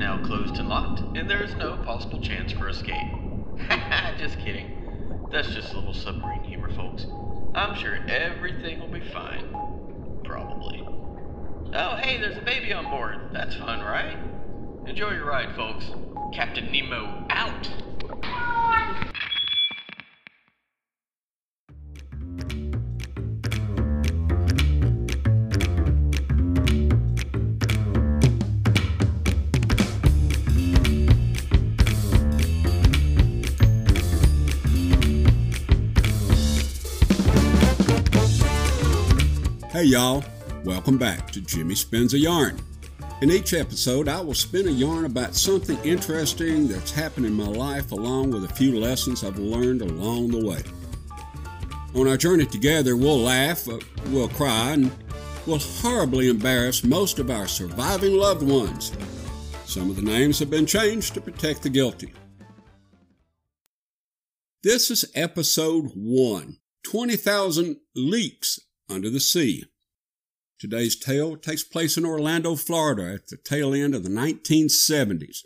now closed and locked, and there is no possible chance for escape. just kidding. That's just a little submarine humor, folks. I'm sure everything will be fine. Probably. Oh, hey, there's a baby on board. That's fun, right? Enjoy your ride, folks. Captain Nemo out! Hey y'all, welcome back to Jimmy Spins a Yarn. In each episode, I will spin a yarn about something interesting that's happened in my life, along with a few lessons I've learned along the way. On our journey together, we'll laugh, uh, we'll cry, and we'll horribly embarrass most of our surviving loved ones. Some of the names have been changed to protect the guilty. This is episode 1 20,000 Leaks Under the Sea. Today's tale takes place in Orlando, Florida at the tail end of the 1970s.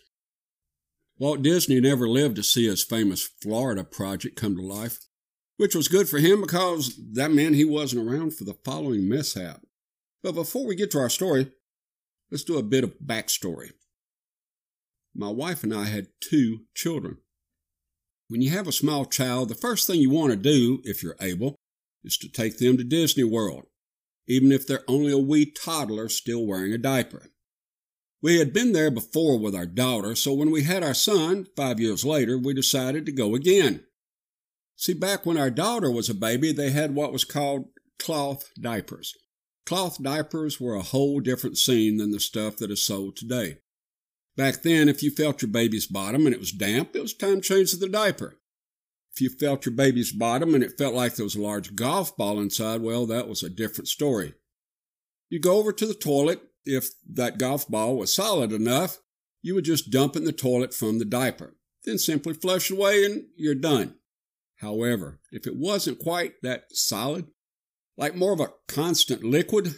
Walt Disney never lived to see his famous Florida project come to life, which was good for him because that meant he wasn't around for the following mishap. But before we get to our story, let's do a bit of backstory. My wife and I had two children. When you have a small child, the first thing you want to do, if you're able, is to take them to Disney World even if they're only a wee toddler still wearing a diaper. We had been there before with our daughter, so when we had our son, five years later, we decided to go again. See, back when our daughter was a baby, they had what was called cloth diapers. Cloth diapers were a whole different scene than the stuff that is sold today. Back then, if you felt your baby's bottom and it was damp, it was time to change the diaper. If you felt your baby's bottom and it felt like there was a large golf ball inside, well, that was a different story. You go over to the toilet. If that golf ball was solid enough, you would just dump in the toilet from the diaper, then simply flush away and you're done. However, if it wasn't quite that solid, like more of a constant liquid,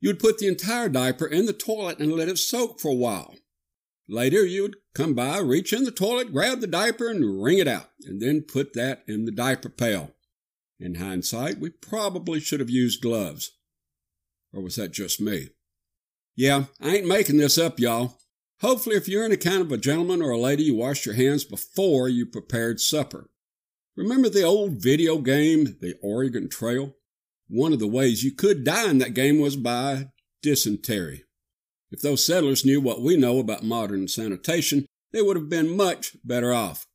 you'd put the entire diaper in the toilet and let it soak for a while. Later, you would come by, reach in the toilet, grab the diaper, and wring it out, and then put that in the diaper pail. In hindsight, we probably should have used gloves. Or was that just me? Yeah, I ain't making this up, y'all. Hopefully, if you're any kind of a gentleman or a lady, you washed your hands before you prepared supper. Remember the old video game, The Oregon Trail? One of the ways you could die in that game was by dysentery. If those settlers knew what we know about modern sanitation, they would have been much better off.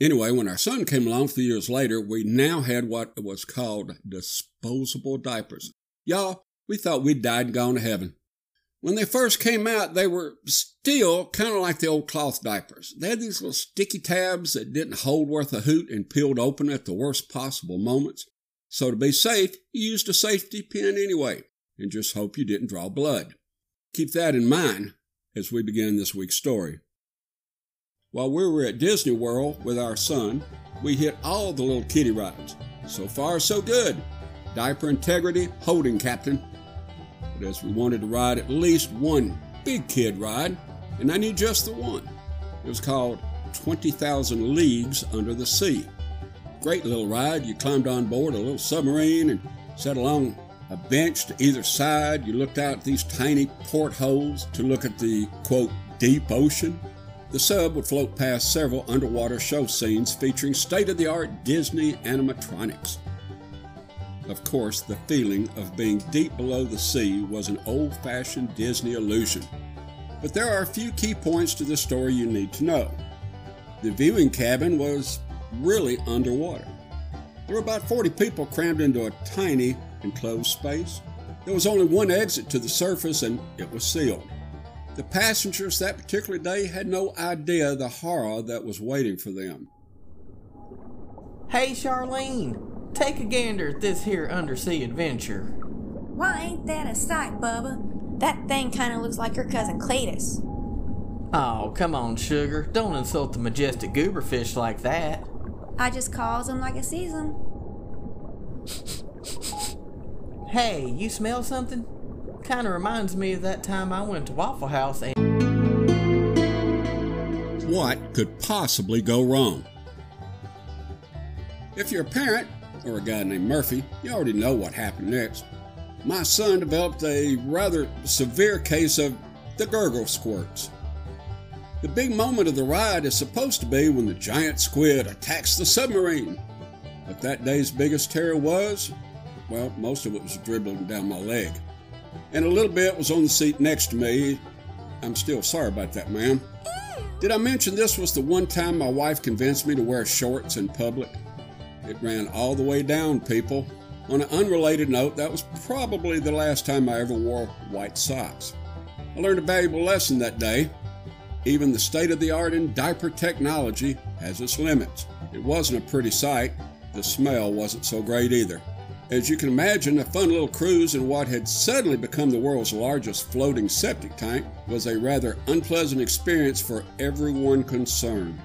Anyway, when our son came along a few years later, we now had what was called disposable diapers. Y'all, we thought we'd died and gone to heaven. When they first came out, they were still kind of like the old cloth diapers. They had these little sticky tabs that didn't hold worth a hoot and peeled open at the worst possible moments. So to be safe, you used a safety pin anyway, and just hope you didn't draw blood. Keep that in mind as we begin this week's story. While we were at Disney World with our son, we hit all the little kiddie rides. So far, so good. Diaper integrity, holding captain. But as we wanted to ride at least one big kid ride, and I knew just the one. It was called 20,000 Leagues Under the Sea. Great little ride. You climbed on board a little submarine and sat along a bench to either side. You looked out these tiny portholes to look at the, quote, deep ocean. The sub would float past several underwater show scenes featuring state of the art Disney animatronics. Of course, the feeling of being deep below the sea was an old fashioned Disney illusion. But there are a few key points to the story you need to know. The viewing cabin was really underwater. There were about 40 people crammed into a tiny enclosed space. There was only one exit to the surface and it was sealed. The passengers that particular day had no idea the horror that was waiting for them. Hey, Charlene, take a gander at this here undersea adventure. Why ain't that a sight, Bubba? That thing kind of looks like your cousin Cletus. Oh, come on, sugar. Don't insult the majestic gooberfish like that. I just calls him like I sees him. Hey, you smell something? Kinda reminds me of that time I went to Waffle House and. What could possibly go wrong? If you're a parent, or a guy named Murphy, you already know what happened next. My son developed a rather severe case of the gurgle squirts. The big moment of the ride is supposed to be when the giant squid attacks the submarine. But that day's biggest terror was, well, most of it was dribbling down my leg. And a little bit was on the seat next to me. I'm still sorry about that, ma'am. Did I mention this was the one time my wife convinced me to wear shorts in public? It ran all the way down, people. On an unrelated note, that was probably the last time I ever wore white socks. I learned a valuable lesson that day. Even the state of the art in diaper technology has its limits. It wasn't a pretty sight. The smell wasn't so great either. As you can imagine, a fun little cruise in what had suddenly become the world's largest floating septic tank was a rather unpleasant experience for everyone concerned.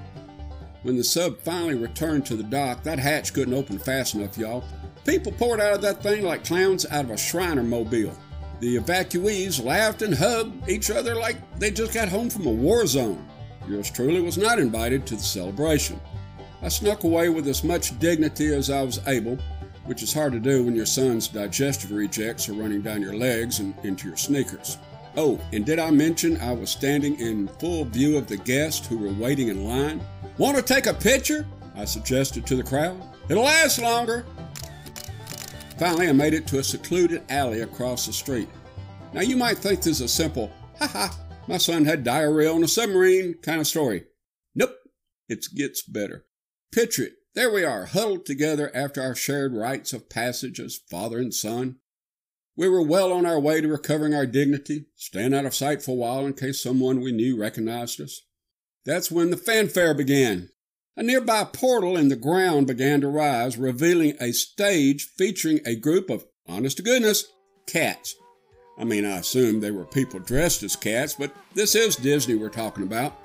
When the sub finally returned to the dock, that hatch couldn't open fast enough, y'all. People poured out of that thing like clowns out of a Shriner mobile. The evacuees laughed and hugged each other like they just got home from a war zone. Yours truly was not invited to the celebration. I snuck away with as much dignity as I was able, which is hard to do when your son's digestive rejects are running down your legs and into your sneakers. Oh, and did I mention I was standing in full view of the guests who were waiting in line? Want to take a picture? I suggested to the crowd. It'll last longer. Finally, I made it to a secluded alley across the street. Now, you might think this is a simple, ha ha, my son had diarrhea on a submarine kind of story. Nope, it gets better. Picture it. There we are, huddled together after our shared rites of passage as father and son. We were well on our way to recovering our dignity, staying out of sight for a while in case someone we knew recognized us. That's when the fanfare began. A nearby portal in the ground began to rise, revealing a stage featuring a group of, honest to goodness, cats. I mean, I assumed they were people dressed as cats, but this is Disney we're talking about.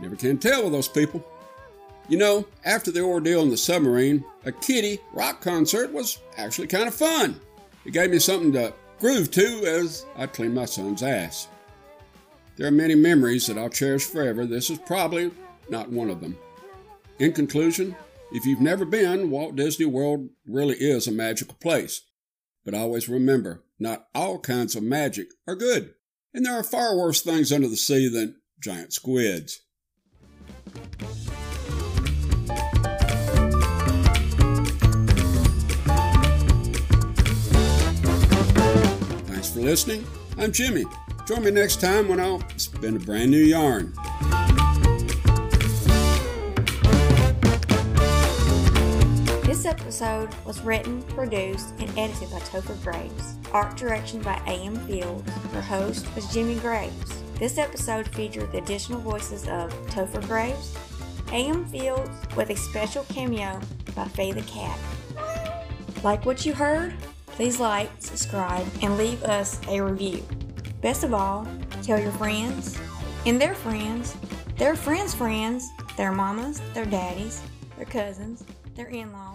Never can tell with those people. You know, after the ordeal in the submarine, a kitty rock concert was actually kind of fun. It gave me something to groove to as I cleaned my son's ass. There are many memories that I'll cherish forever. This is probably not one of them. In conclusion, if you've never been, Walt Disney World really is a magical place. But always remember, not all kinds of magic are good, and there are far worse things under the sea than giant squids. For listening. I'm Jimmy. Join me next time when I'll spin a brand new yarn. This episode was written, produced, and edited by Topher Graves. Art direction by A.M. Fields. Your host was Jimmy Graves. This episode featured the additional voices of Topher Graves, A.M. Fields, with a special cameo by Fey the Cat. Like what you heard? Please like, subscribe, and leave us a review. Best of all, tell your friends and their friends, their friends' friends, their mamas, their daddies, their cousins, their in laws